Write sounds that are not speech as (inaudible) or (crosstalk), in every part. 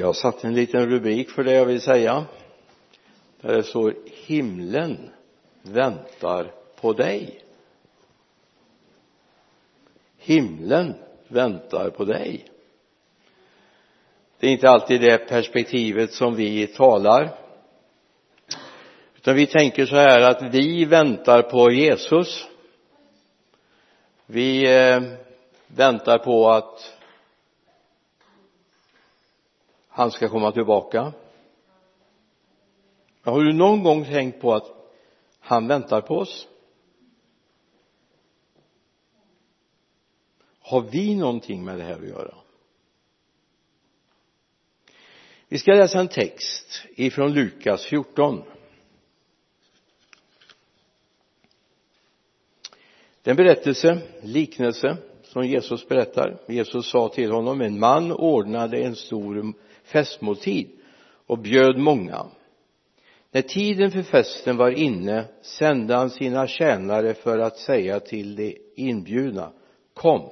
jag har satt en liten rubrik för det jag vill säga. Där det står himlen väntar på dig. Himlen väntar på dig. Det är inte alltid det perspektivet som vi talar. Utan vi tänker så här att vi väntar på Jesus. Vi eh, väntar på att han ska komma tillbaka. Har du någon gång tänkt på att han väntar på oss? Har vi någonting med det här att göra? Vi ska läsa en text ifrån Lukas 14 det är en berättelse, liknelse som Jesus berättar. Jesus sa till honom en man ordnade en stor festmåltid och bjöd många. När tiden för festen var inne sände han sina tjänare för att säga till de inbjudna kom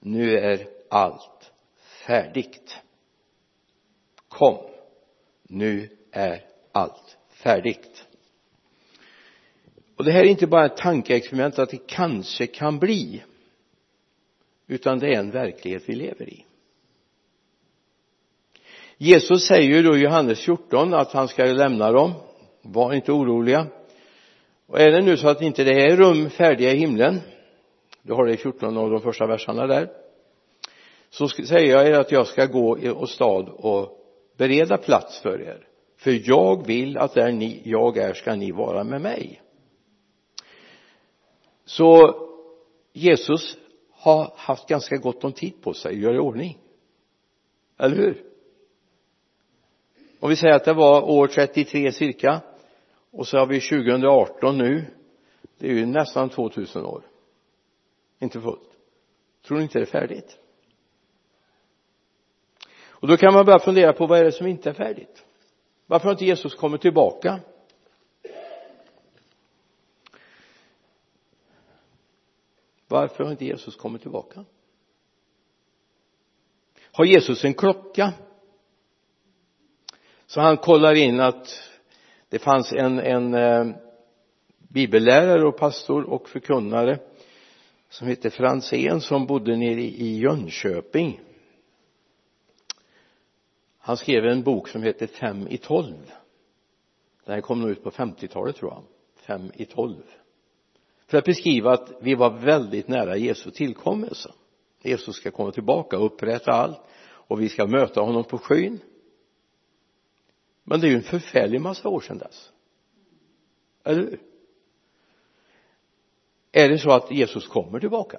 nu är allt färdigt. Kom nu är allt färdigt. Och det här är inte bara ett tankeexperiment att det kanske kan bli utan det är en verklighet vi lever i. Jesus säger ju då i Johannes 14 att han ska lämna dem. Var inte oroliga. Och är det nu så att inte det är rum färdiga i himlen du har det i 14 av de första verserna där så säger jag er att jag ska gå och stad och bereda plats för er. För jag vill att där ni, jag är ska ni vara med mig. Så Jesus har haft ganska gott om tid på sig att göra i ordning. Eller hur? Om vi säger att det var år 33 cirka. Och så har vi 2018 nu. Det är ju nästan 2000 år. Inte fullt. Tror ni inte det är färdigt? Och då kan man börja fundera på vad är det som inte är färdigt? Varför har inte Jesus kommit tillbaka? Varför har inte Jesus kommit tillbaka? Har Jesus en klocka? Så han kollar in att det fanns en, en eh, bibellärare och pastor och förkunnare som hette Franzén som bodde nere i Jönköping. Han skrev en bok som hette Fem i tolv. Den kom nog ut på 50-talet tror jag. Fem i tolv. För att beskriva att vi var väldigt nära Jesu tillkommelse. Jesus ska komma tillbaka och upprätta allt och vi ska möta honom på skyn men det är ju en förfärlig massa år sedan dess. Eller hur? Är det så att Jesus kommer tillbaka?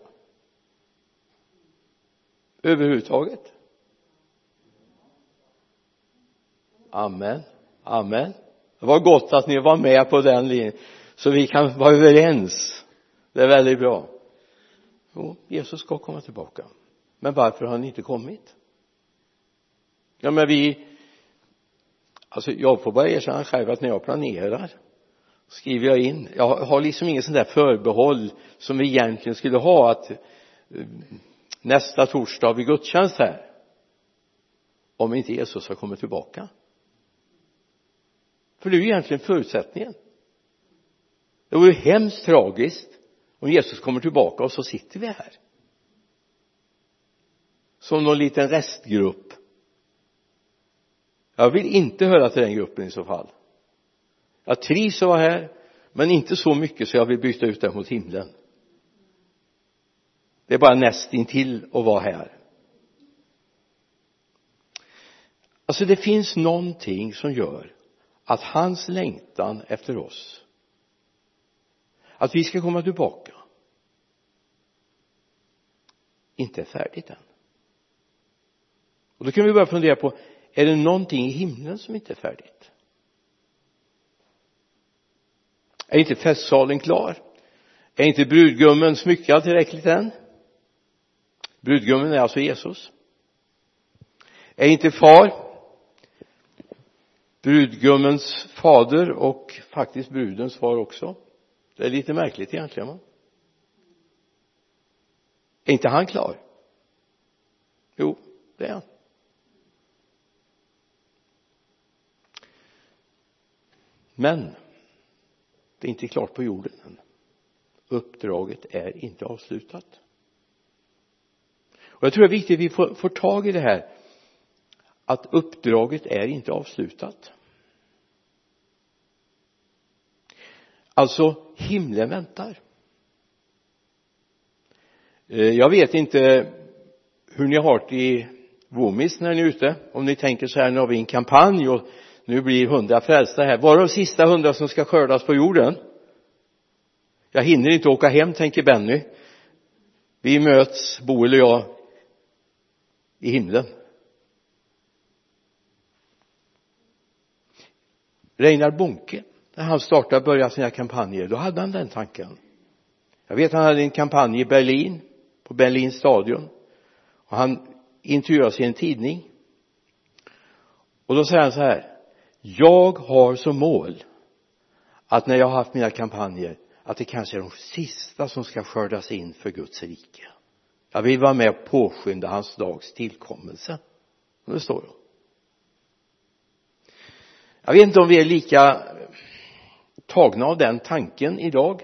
Överhuvudtaget? Amen. Amen. Det var gott att ni var med på den linjen så vi kan vara överens. Det är väldigt bra. Jo Jesus ska komma tillbaka. Men varför har han inte kommit? Ja men vi alltså jag får bara erkänna själv att när jag planerar skriver jag in. Jag har liksom ingen sån där förbehåll som vi egentligen skulle ha att eh, nästa torsdag har vi gudstjänst här. Om inte Jesus har kommit tillbaka. För det är ju egentligen förutsättningen. Det vore hemskt tragiskt om Jesus kommer tillbaka och så sitter vi här. Som någon liten restgrupp jag vill inte höra till den gruppen i så fall. Jag trivs att vara här men inte så mycket så jag vill byta ut det mot himlen. Det är bara nästintill att vara här. Alltså det finns någonting som gör att hans längtan efter oss att vi ska komma tillbaka inte är färdigt än. Och då kan vi börja fundera på är det någonting i himlen som inte är färdigt? Är inte festsalen klar? Är inte brudgummen smyckad tillräckligt än? Brudgummen är alltså Jesus. Är inte far brudgummens fader och faktiskt brudens far också? Det är lite märkligt egentligen va? Är inte han klar? Jo det är han. Men det är inte klart på jorden än. Uppdraget är inte avslutat. Och jag tror det är viktigt att vi får, får tag i det här att uppdraget är inte avslutat. Alltså himlen väntar. Eh, jag vet inte hur ni har det i Vomis när ni är ute om ni tänker så här nu har vi en kampanj och nu blir hundra frälsta här. Var de sista hundra som ska skördas på jorden? Jag hinner inte åka hem tänker Benny. Vi möts Boel och jag i himlen. Reinar Bonke när han startade och började sina kampanjer då hade han den tanken. Jag vet han hade en kampanj i Berlin på Berlins stadion. Och han intervjuas i en tidning. Och då säger han så här jag har som mål att när jag har haft mina kampanjer att det kanske är de sista som ska skördas in för Guds rike. Jag vill vara med och påskynda hans dags tillkommelse. Och det står då jag vet inte om vi är lika tagna av den tanken idag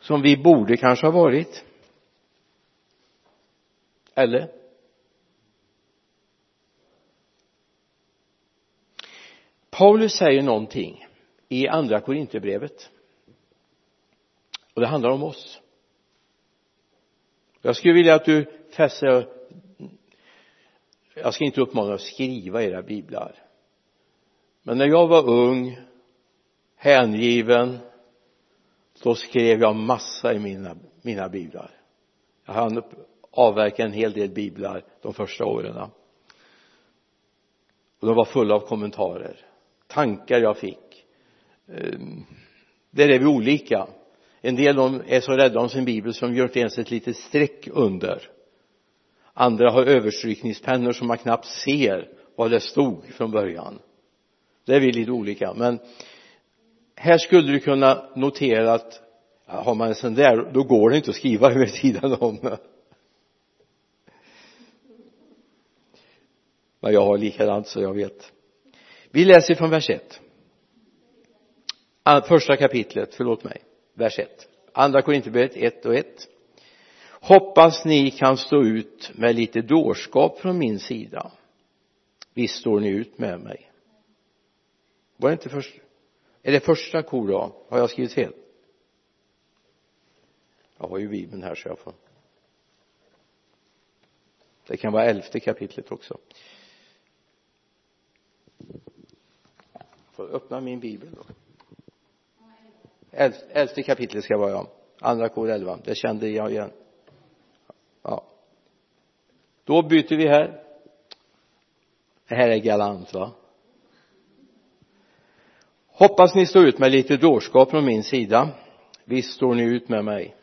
som vi borde kanske ha varit. Eller? Paulus säger någonting i andra Korinthierbrevet. Och det handlar om oss. Jag skulle vilja att du fäster jag ska inte uppmana att skriva era biblar. Men när jag var ung hängiven då skrev jag massa i mina, mina biblar. Jag hann avverka en hel del biblar de första åren. Och de var fulla av kommentarer tankar jag fick. Ehm, där är vi olika. En del de är så rädda om sin bibel som gör inte ens ett litet streck under. Andra har överstrykningspennor som man knappt ser vad det stod från början. Det är vi lite olika. Men här skulle du kunna notera att har man en sån där då går det inte att skriva över sidan om. Men jag har likadant så jag vet vi läser från vers 1 ah, första kapitlet, förlåt mig. Vers 1 andra Korinthierbrevet 1 och 1 hoppas ni kan stå ut med lite dårskap från min sida. Visst står ni ut med mig. Var det inte först är det första kor då? Har jag skrivit fel? Jag har ju bibeln här så jag får det kan vara elfte kapitlet också. Får öppna min bibel då. Elfte kapitlet ska vara ja andra kor 11 det kände jag igen. Ja. Då byter vi här. Det här är galant va? Hoppas ni står ut med lite dårskap från min sida. Visst står ni ut med mig.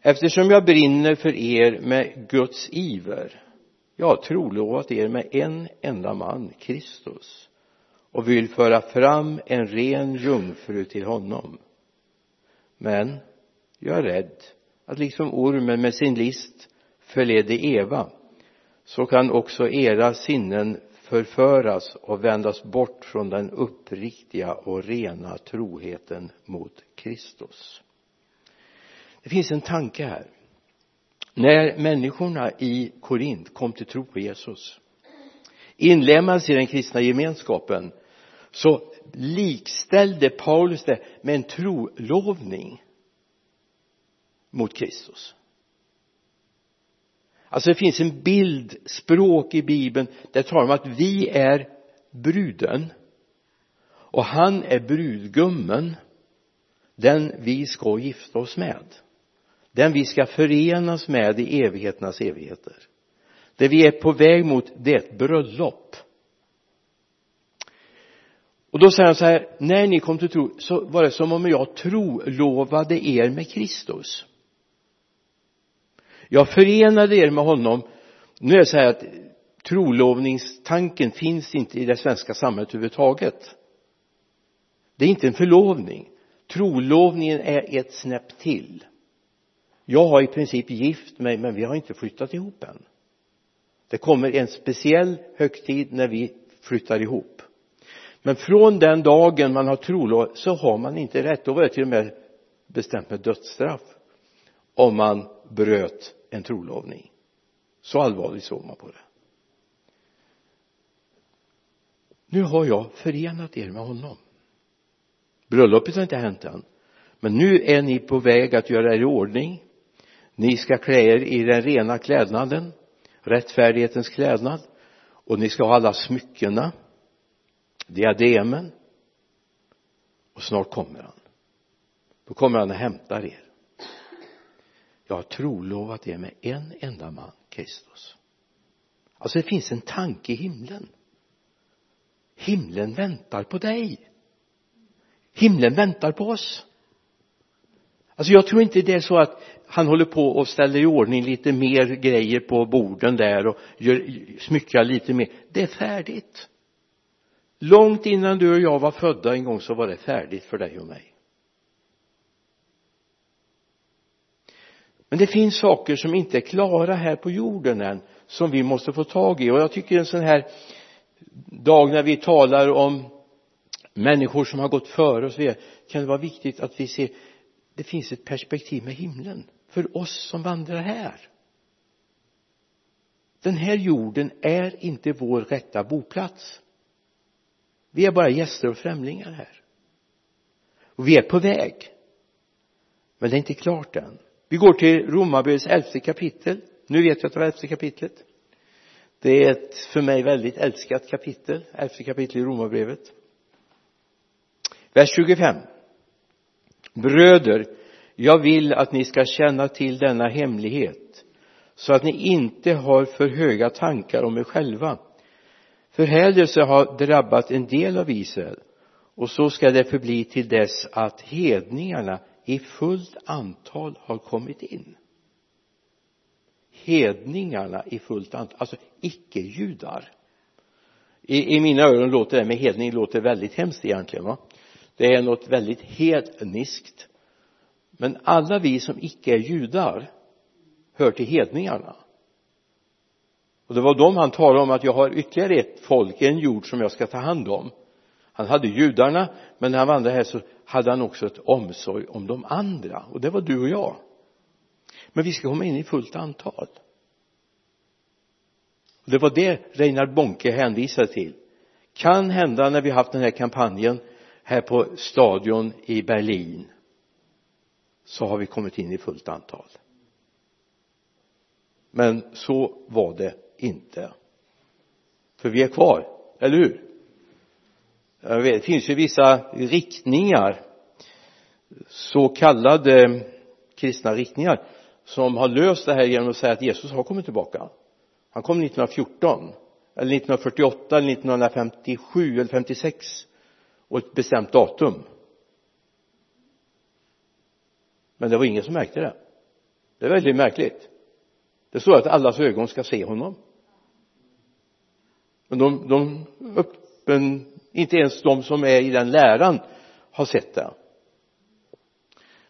Eftersom jag brinner för er med Guds iver. Jag har trolovat er med en enda man, Kristus och vill föra fram en ren jungfru till honom. Men jag är rädd att liksom ormen med sin list förledde Eva så kan också era sinnen förföras och vändas bort från den uppriktiga och rena troheten mot Kristus. Det finns en tanke här. När människorna i Korint kom till tro på Jesus inlemmades i den kristna gemenskapen så likställde Paulus det med en trolovning mot Kristus. Alltså det finns en bildspråk i bibeln där det talar om att vi är bruden och han är brudgummen den vi ska gifta oss med den vi ska förenas med i evigheternas evigheter det vi är på väg mot det är ett bröllop. Och då säger han så här när ni kom till tro så var det som om jag trolovade er med Kristus. Jag förenade er med honom. Nu är det så här att trolovningstanken finns inte i det svenska samhället överhuvudtaget. Det är inte en förlovning. Trolovningen är ett snäpp till. Jag har i princip gift mig men vi har inte flyttat ihop än det kommer en speciell högtid när vi flyttar ihop. Men från den dagen man har trolov så har man inte rätt. Då var det till och med bestämt med dödsstraff om man bröt en trolovning. Så allvarligt såg man på det. Nu har jag förenat er med honom. Bröllopet har inte hänt än. Men nu är ni på väg att göra er i ordning. Ni ska klä er i den rena klädnaden rättfärdighetens klädnad och ni ska ha alla smyckena diademen och snart kommer han. Då kommer han och hämtar er. Jag har trolovat er med en enda man Kristus. Alltså det finns en tanke i himlen. Himlen väntar på dig. Himlen väntar på oss. Alltså jag tror inte det är så att han håller på och ställer i ordning lite mer grejer på borden där och gör, smyckar lite mer. Det är färdigt. Långt innan du och jag var födda en gång så var det färdigt för dig och mig. Men det finns saker som inte är klara här på jorden än som vi måste få tag i. Och jag tycker en sån här dag när vi talar om människor som har gått före och så vidare kan det vara viktigt att vi ser det finns ett perspektiv med himlen för oss som vandrar här. Den här jorden är inte vår rätta boplats. Vi är bara gäster och främlingar här. Och vi är på väg men det är inte klart än. Vi går till Romarbrevets elfte kapitel. Nu vet jag att det var elfte kapitlet. Det är ett för mig väldigt älskat kapitel elfte kapitlet i Romarbrevet. Vers 25 bröder jag vill att ni ska känna till denna hemlighet så att ni inte har för höga tankar om er själva. Förhädelse har drabbat en del av Israel och så ska det förbli till dess att hedningarna i fullt antal har kommit in. Hedningarna i fullt antal, alltså icke-judar. I, i mina öron låter det med hedning låter väldigt hemskt egentligen va? Det är något väldigt hedniskt men alla vi som icke är judar hör till hedningarna. Och det var dem han talade om att jag har ytterligare ett folk, en jord som jag ska ta hand om. Han hade judarna men när han vandrade här så hade han också ett omsorg om de andra. Och det var du och jag. Men vi ska komma in i fullt antal. Det var det Reinhard Bonke hänvisade till. Kan hända när vi haft den här kampanjen här på stadion i Berlin så har vi kommit in i fullt antal. Men så var det inte. För vi är kvar, eller hur? Jag vet, det finns ju vissa riktningar så kallade kristna riktningar som har löst det här genom att säga att Jesus har kommit tillbaka. Han kom 1914 eller 1948 eller 1957 eller 56 och ett bestämt datum men det var ingen som märkte det. Det är väldigt märkligt. Det står att allas ögon ska se honom. Men de, de öppen, inte ens de som är i den läran har sett det.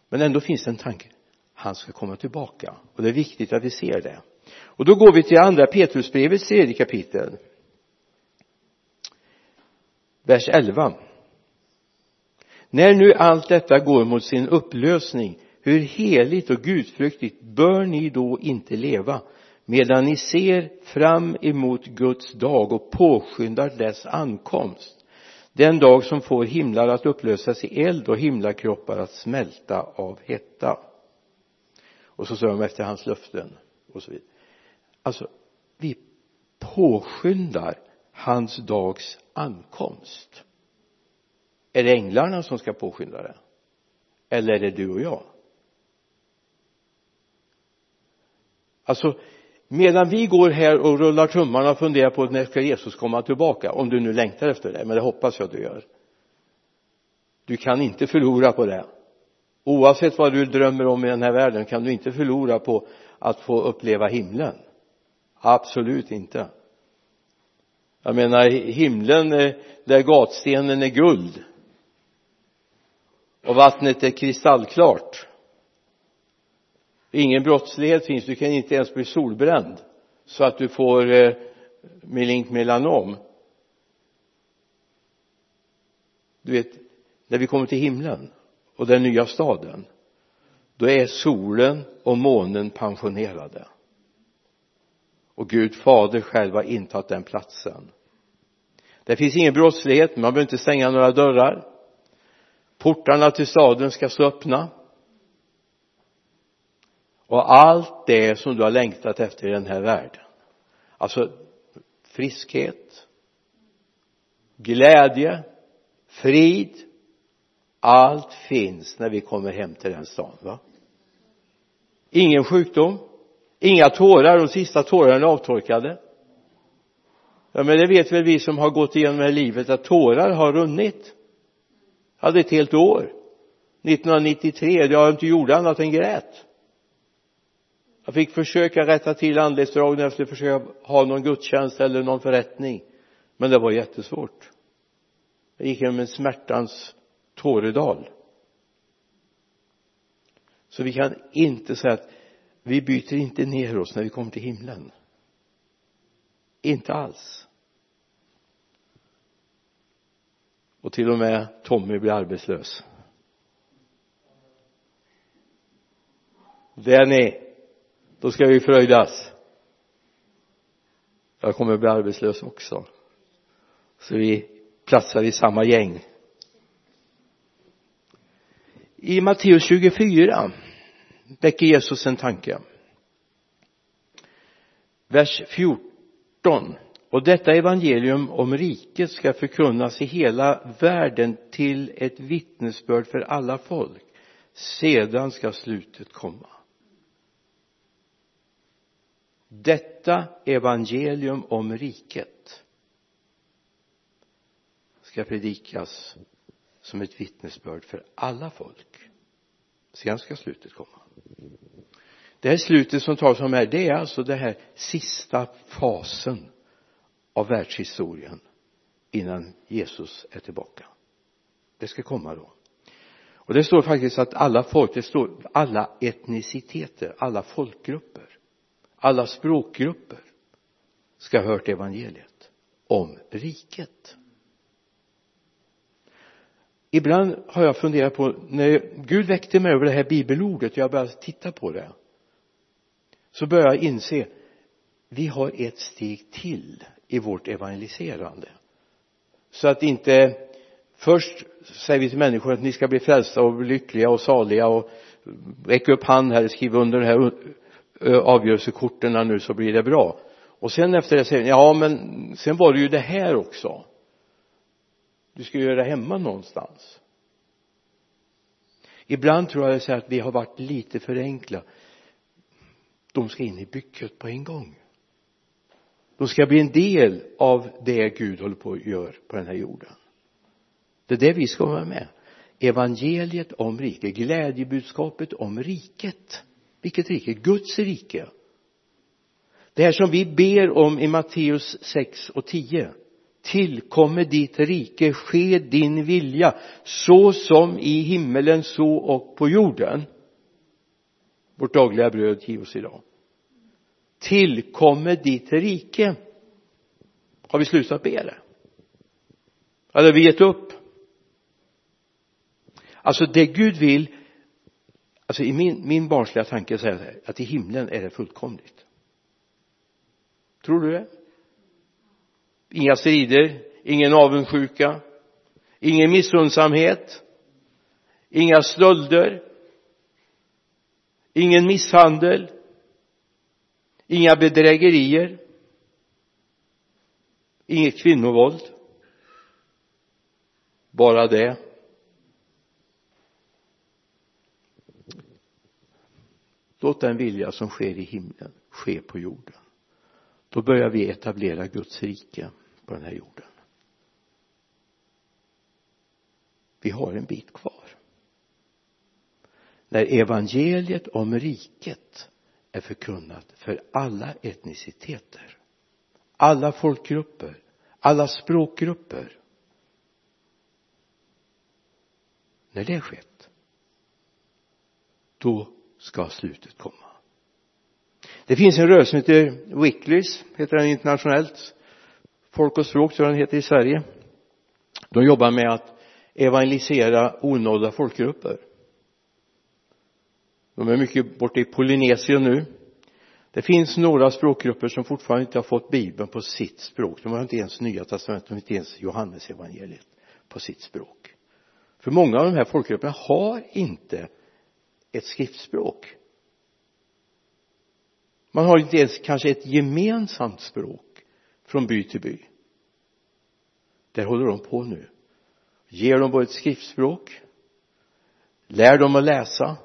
Men ändå finns det en tanke. Han ska komma tillbaka. Och det är viktigt att vi ser det. Och då går vi till andra Petrusbrevets tredje kapitel. Vers 11 när nu allt detta går mot sin upplösning hur heligt och gudfruktigt bör ni då inte leva medan ni ser fram emot Guds dag och påskyndar dess ankomst? Den dag som får himlar att upplösas i eld och himlakroppar att smälta av hetta. Och så säger de efter hans löften och så vidare. Alltså vi påskyndar hans dags ankomst. Är det änglarna som ska påskynda det? Eller är det du och jag? Alltså medan vi går här och rullar tummarna och funderar på när ska Jesus komma tillbaka om du nu längtar efter det men det hoppas jag att du gör. Du kan inte förlora på det. Oavsett vad du drömmer om i den här världen kan du inte förlora på att få uppleva himlen. Absolut inte. Jag menar himlen eh, där gatstenen är guld och vattnet är kristallklart ingen brottslighet finns. Du kan inte ens bli solbränd så att du får eh, melink melanom. Du vet när vi kommer till himlen och den nya staden då är solen och månen pensionerade. Och Gud fader själv har intagit den platsen. Det finns ingen brottslighet man behöver inte stänga några dörrar. Portarna till staden ska stå öppna och allt det som du har längtat efter i den här världen. Alltså friskhet glädje frid. Allt finns när vi kommer hem till den stan va? Ingen sjukdom inga tårar. De sista tårarna är avtorkade. Ja men det vet väl vi som har gått igenom det här livet att tårar har runnit. Hade ett helt år. 1993 jag inte gjorde annat än grät jag fick försöka rätta till anletsdragen efter att försöka ha någon gudstjänst eller någon förrättning. Men det var jättesvårt. Jag gick genom en smärtans tåredal. Så vi kan inte säga att vi byter inte ner oss när vi kommer till himlen. Inte alls. Och till och med Tommy blir arbetslös. Det är. ni då ska vi fröjdas. Jag kommer bli arbetslös också. Så vi platsar i samma gäng. I Matteus 24 väcker Jesus en tanke. Vers 14 och detta evangelium om riket ska förkunnas i hela världen till ett vittnesbörd för alla folk. Sedan ska slutet komma detta evangelium om riket ska predikas som ett vittnesbörd för alla folk. Sen ska slutet komma. Det här slutet som talas om här det är alltså den här sista fasen av världshistorien innan Jesus är tillbaka. Det ska komma då. Och det står faktiskt att alla folk, det står alla etniciteter, alla folkgrupper alla språkgrupper ska ha hört evangeliet om riket. Ibland har jag funderat på när Gud väckte mig över det här bibelordet och jag började titta på det så började jag inse vi har ett steg till i vårt evangeliserande. Så att inte först säger vi till människor att ni ska bli frälsta och lyckliga och saliga och räcka upp hand här, och skriv under det här Eh, avgörelsekorten nu så blir det bra. Och sen efter det säger ja men sen var det ju det här också. Du ska göra det hemma någonstans. Ibland tror jag så att vi har varit lite för enkla. De ska in i bygget på en gång. De ska bli en del av det Gud håller på att göra på den här jorden. Det är det vi ska vara med. Evangeliet om riket glädjebudskapet om riket vilket rike? Guds rike. Det här som vi ber om i Matteus 6 och 10 tillkommer ditt rike, ske din vilja så som i himmelen så och på jorden. Vårt dagliga bröd giv oss idag. Tillkommer ditt rike. Har vi slutat be det eller har vi gett upp? Alltså det Gud vill alltså i min, min barnsliga tanke så här, att i himlen är det fullkomligt. Tror du det? Inga strider ingen avundsjuka ingen missundsamhet inga stölder ingen misshandel inga bedrägerier inget kvinnovåld. Bara det. Låt den vilja som sker i himlen ske på jorden. Då börjar vi etablera Guds rike på den här jorden. Vi har en bit kvar. När evangeliet om riket är förkunnat för alla etniciteter alla folkgrupper alla språkgrupper när det skett då ska slutet komma. Det finns en rörelse som heter Wicklis heter den internationellt. Folk och språk tror jag den heter i Sverige. De jobbar med att evangelisera onådda folkgrupper. De är mycket borta i Polynesien nu. Det finns några språkgrupper som fortfarande inte har fått bibeln på sitt språk. De har inte ens nya testamentet, de har inte ens Johannesevangeliet på sitt språk. För många av de här folkgrupperna har inte ett skriftspråk. Man har inte ens kanske ett gemensamt språk från by till by. Där håller de på nu. Ger dem både ett skriftspråk lär dem att läsa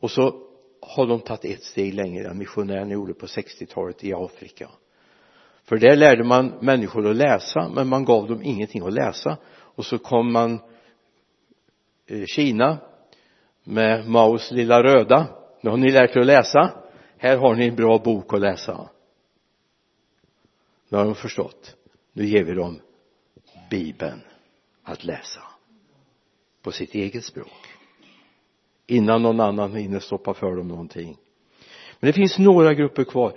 och så har de tagit ett steg längre än missionärerna gjorde på 60-talet i Afrika. För där lärde man människor att läsa men man gav dem ingenting att läsa. Och så kom man eh, Kina med Maos lilla röda. Nu har ni lärt er att läsa här har ni en bra bok att läsa. Nu har de förstått. Nu ger vi dem bibeln att läsa. På sitt eget språk. Innan någon annan hinner stoppa för dem någonting. Men det finns några grupper kvar.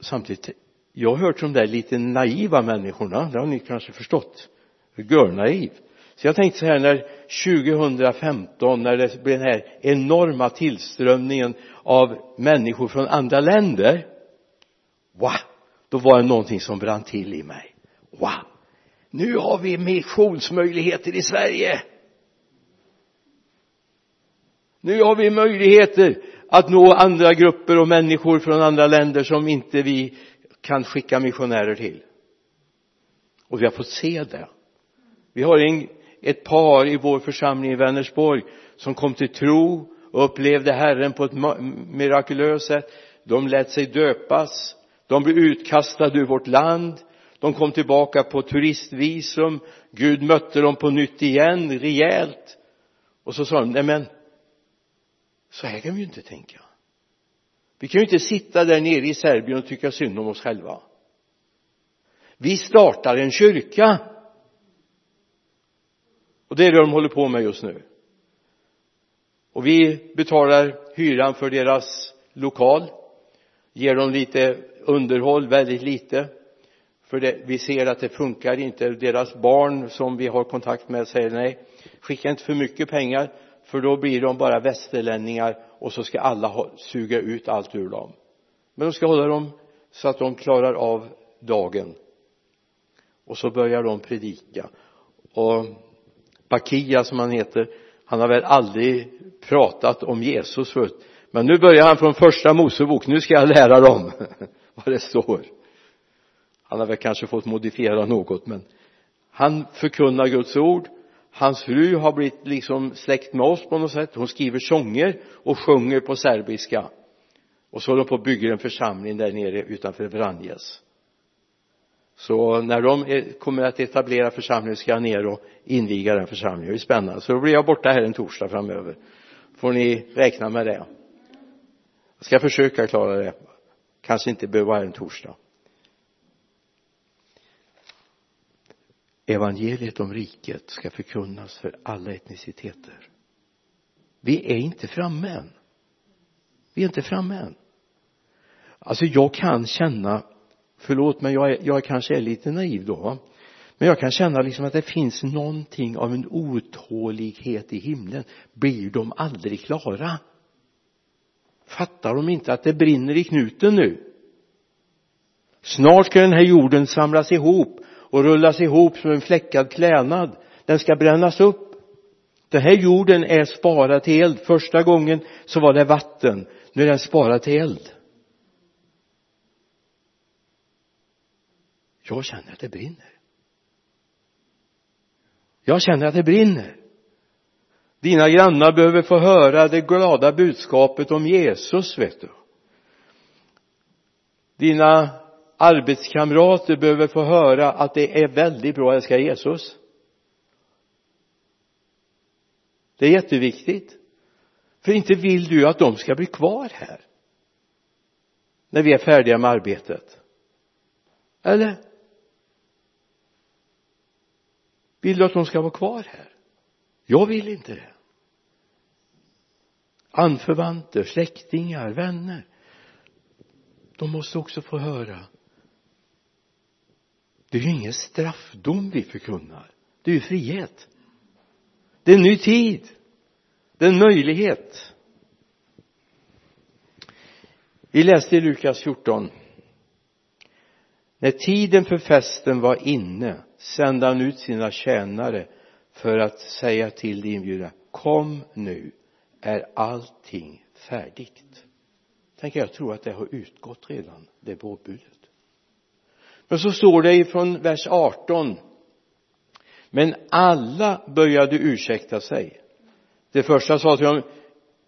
Samtidigt jag har hört de där lite naiva människorna det har ni kanske förstått. Görnaiv så jag tänkte så här när 2015 när det blev den här enorma tillströmningen av människor från andra länder wow då var det någonting som brann till i mig. Wow. Nu har vi missionsmöjligheter i Sverige. Nu har vi möjligheter att nå andra grupper och människor från andra länder som inte vi kan skicka missionärer till. Och vi har fått se det. Vi har en, ett par i vår församling i Vänersborg som kom till tro och upplevde Herren på ett mirakulöst sätt. De lät sig döpas. De blev utkastade ur vårt land. De kom tillbaka på turistvisum. Gud mötte dem på nytt igen rejält. Och så sa de nej men så här kan vi ju inte tänka. Vi kan ju inte sitta där nere i Serbien och tycka synd om oss själva. Vi startar en kyrka och det är det de håller på med just nu. Och vi betalar hyran för deras lokal ger dem lite underhåll, väldigt lite för det, vi ser att det funkar inte. Deras barn som vi har kontakt med säger nej skicka inte för mycket pengar för då blir de bara västerlänningar och så ska alla ha, suga ut allt ur dem. Men de ska hålla dem så att de klarar av dagen. Och så börjar de predika. Och Pakia som han heter. Han har väl aldrig pratat om Jesus förut. Men nu börjar han från första Mosebok. Nu ska jag lära dem (laughs) vad det står. Han har väl kanske fått modifiera något men han förkunnar Guds ord. Hans fru har blivit liksom släkt med oss på något sätt. Hon skriver sånger och sjunger på serbiska. Och så håller de på och bygger en församling där nere utanför Vranjes så när de kommer att etablera församlingen ska jag ner och inviga den församlingen. Det är spännande. Så då blir jag borta här en torsdag framöver. Får ni räkna med det? Jag ska försöka klara det. Kanske inte behöver vara en torsdag. Evangeliet om riket ska förkunnas för alla etniciteter. Vi är inte framme än. Vi är inte framme än. Alltså jag kan känna förlåt men jag, är, jag kanske är lite naiv då men jag kan känna liksom att det finns någonting av en otålighet i himlen. Blir de aldrig klara? Fattar de inte att det brinner i knuten nu? Snart ska den här jorden samlas ihop och rullas ihop som en fläckad klädnad. Den ska brännas upp. Den här jorden är sparad till eld. Första gången så var det vatten. Nu är den sparad till eld. Jag känner att det brinner. Jag känner att det brinner. Dina grannar behöver få höra det glada budskapet om Jesus vet du. Dina arbetskamrater behöver få höra att det är väldigt bra att älska Jesus. Det är jätteviktigt. För inte vill du att de ska bli kvar här när vi är färdiga med arbetet. Eller? Vill du att de ska vara kvar här? Jag vill inte det. Anförvanter, släktingar, vänner. De måste också få höra. Det är ju ingen straffdom vi förkunnar. Det är ju frihet. Det är en ny tid. Det är en möjlighet. Vi läste i Lukas 14 när tiden för festen var inne sände han ut sina tjänare för att säga till de inbjudna kom nu är allting färdigt? Tänker jag tror att det har utgått redan det påbudet. Men så står det ifrån vers 18 men alla började ursäkta sig. Det första sa till honom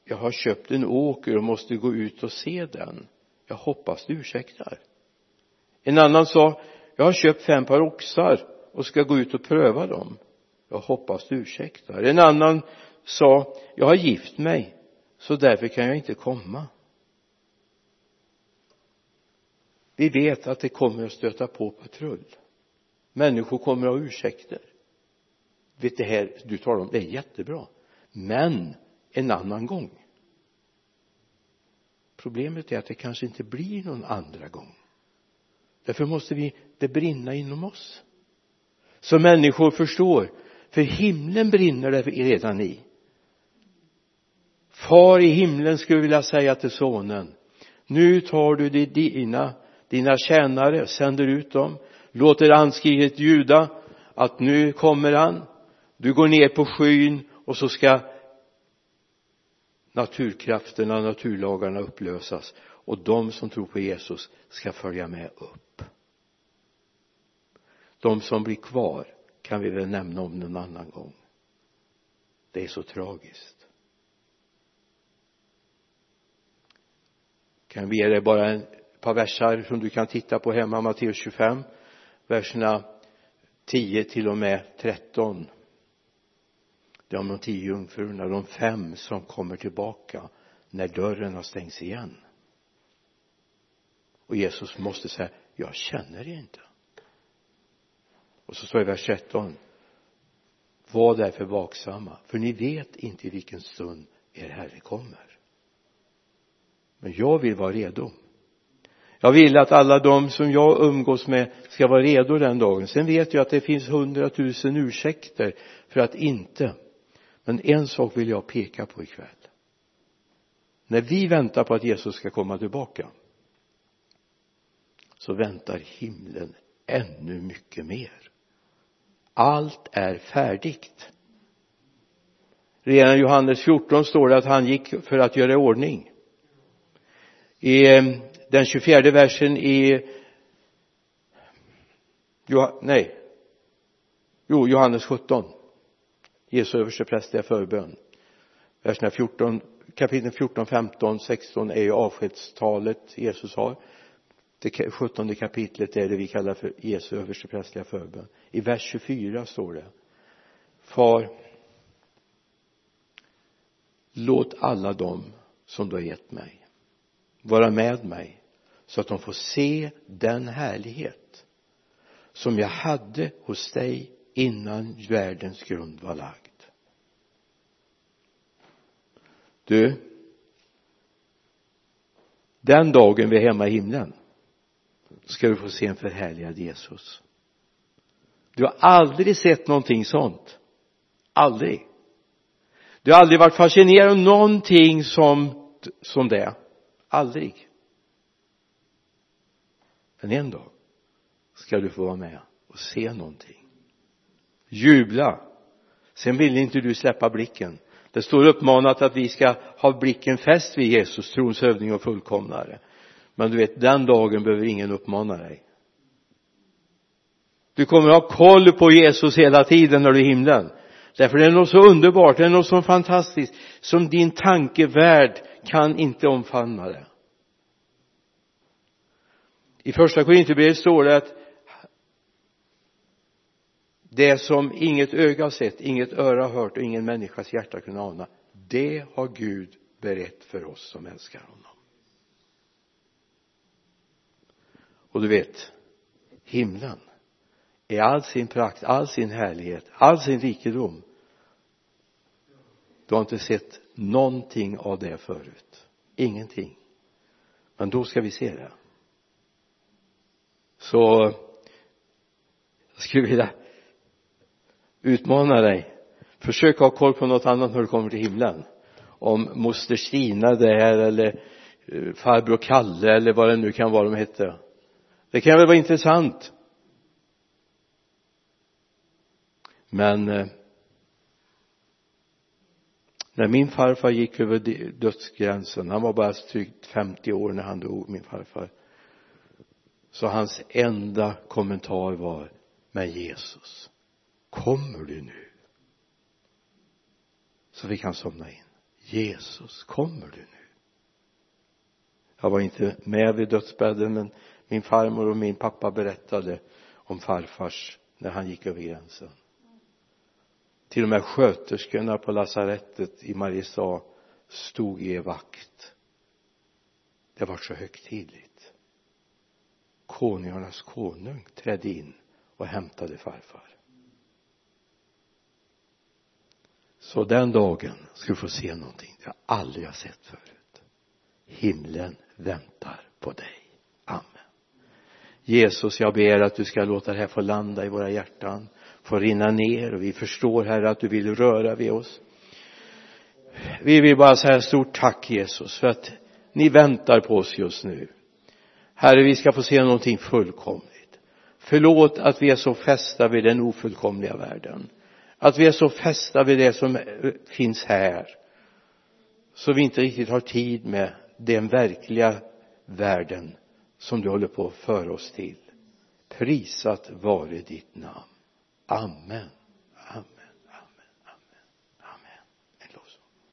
jag har köpt en åker och måste gå ut och se den. Jag hoppas du ursäktar. En annan sa jag har köpt fem par oxar och ska gå ut och pröva dem. Jag hoppas du ursäktar. En annan sa jag har gift mig så därför kan jag inte komma. Vi vet att det kommer att stöta på patrull. Människor kommer att ha ursäkter. Vet det här du talar om det är jättebra. Men en annan gång. Problemet är att det kanske inte blir någon andra gång. Därför måste vi det brinna inom oss så människor förstår för himlen brinner det redan i. Far i himlen skulle vilja säga till sonen nu tar du dina dina tjänare sänder ut dem låter anskrivet ljuda att nu kommer han du går ner på skyn och så ska naturkrafterna, naturlagarna upplösas och de som tror på Jesus ska följa med upp de som blir kvar kan vi väl nämna om någon annan gång. Det är så tragiskt. Kan vi ge dig bara ett par versar som du kan titta på hemma Matteus 25 verserna 10 till och med 13 det är om de tio jungfrurna, de fem som kommer tillbaka när dörren har stängts igen. Och Jesus måste säga jag känner er inte och så står det i vers 13 var därför vaksamma för ni vet inte i vilken stund er herre kommer. Men jag vill vara redo. Jag vill att alla de som jag umgås med ska vara redo den dagen. Sen vet jag att det finns hundratusen ursäkter för att inte. Men en sak vill jag peka på ikväll. När vi väntar på att Jesus ska komma tillbaka så väntar himlen ännu mycket mer allt är färdigt. Redan i Johannes 14 står det att han gick för att göra i ordning. I eh, den 24 versen i nej. Jo Johannes 17 Jesu översteprästliga förbön. Verserna 14 kapitel 14, 15, 16 är ju avskedstalet Jesus har det sjuttonde kapitlet är det vi kallar för Jesu översteprästliga förbön. I vers 24 står det far låt alla dem som du har gett mig vara med mig så att de får se den härlighet som jag hade hos dig innan världens grund var lagd. Du den dagen vi är hemma i himlen ska du få se en förhärligad Jesus. Du har aldrig sett någonting sånt. Aldrig. Du har aldrig varit fascinerad av någonting som, som det. Aldrig. Men en dag ska du få vara med och se någonting. Jubla. Sen vill inte du släppa blicken. Det står uppmanat att vi ska ha blicken fäst vid Jesus trons hövding och fullkomnare men du vet den dagen behöver ingen uppmana dig. Du kommer ha koll på Jesus hela tiden när du är i himlen. Därför det är något så underbart, det är något så fantastiskt som din tankevärld kan inte omfamna det. I första Korinthierbrevet står det att det som inget öga sett, inget öra hört och ingen människas hjärta kunnat ana det har Gud berett för oss som älskar honom. Och du vet himlen i all sin prakt, all sin härlighet, all sin rikedom. Du har inte sett någonting av det förut. Ingenting. Men då ska vi se det. Så jag skulle vilja utmana dig. Försök ha koll på något annat när du kommer till himlen. Om moster Stina där eller eh, farbror Kalle eller vad det nu kan vara de hette det kan väl vara intressant. Men eh, när min farfar gick över dödsgränsen han var bara drygt 50 år när han dog min farfar så hans enda kommentar var men Jesus kommer du nu? Så fick han somna in. Jesus kommer du nu? Jag var inte med vid dödsbädden men min farmor och min pappa berättade om farfars när han gick över gränsen. Till och med sköterskorna på lasarettet i Mariestad stod i vakt. Det var så högtidligt. Konungarnas konung trädde in och hämtade farfar. Så den dagen ska du få se någonting jag aldrig har sett förut. Himlen väntar på dig. Jesus jag ber att du ska låta det här få landa i våra hjärtan få rinna ner och vi förstår Herre att du vill röra vid oss. Vi vill bara säga stort tack Jesus för att ni väntar på oss just nu. Herre vi ska få se någonting fullkomligt. Förlåt att vi är så fästa vid den ofullkomliga världen. Att vi är så fästa vid det som finns här så vi inte riktigt har tid med den verkliga världen som du håller på att föra oss till. Prisat vare ditt namn. Amen.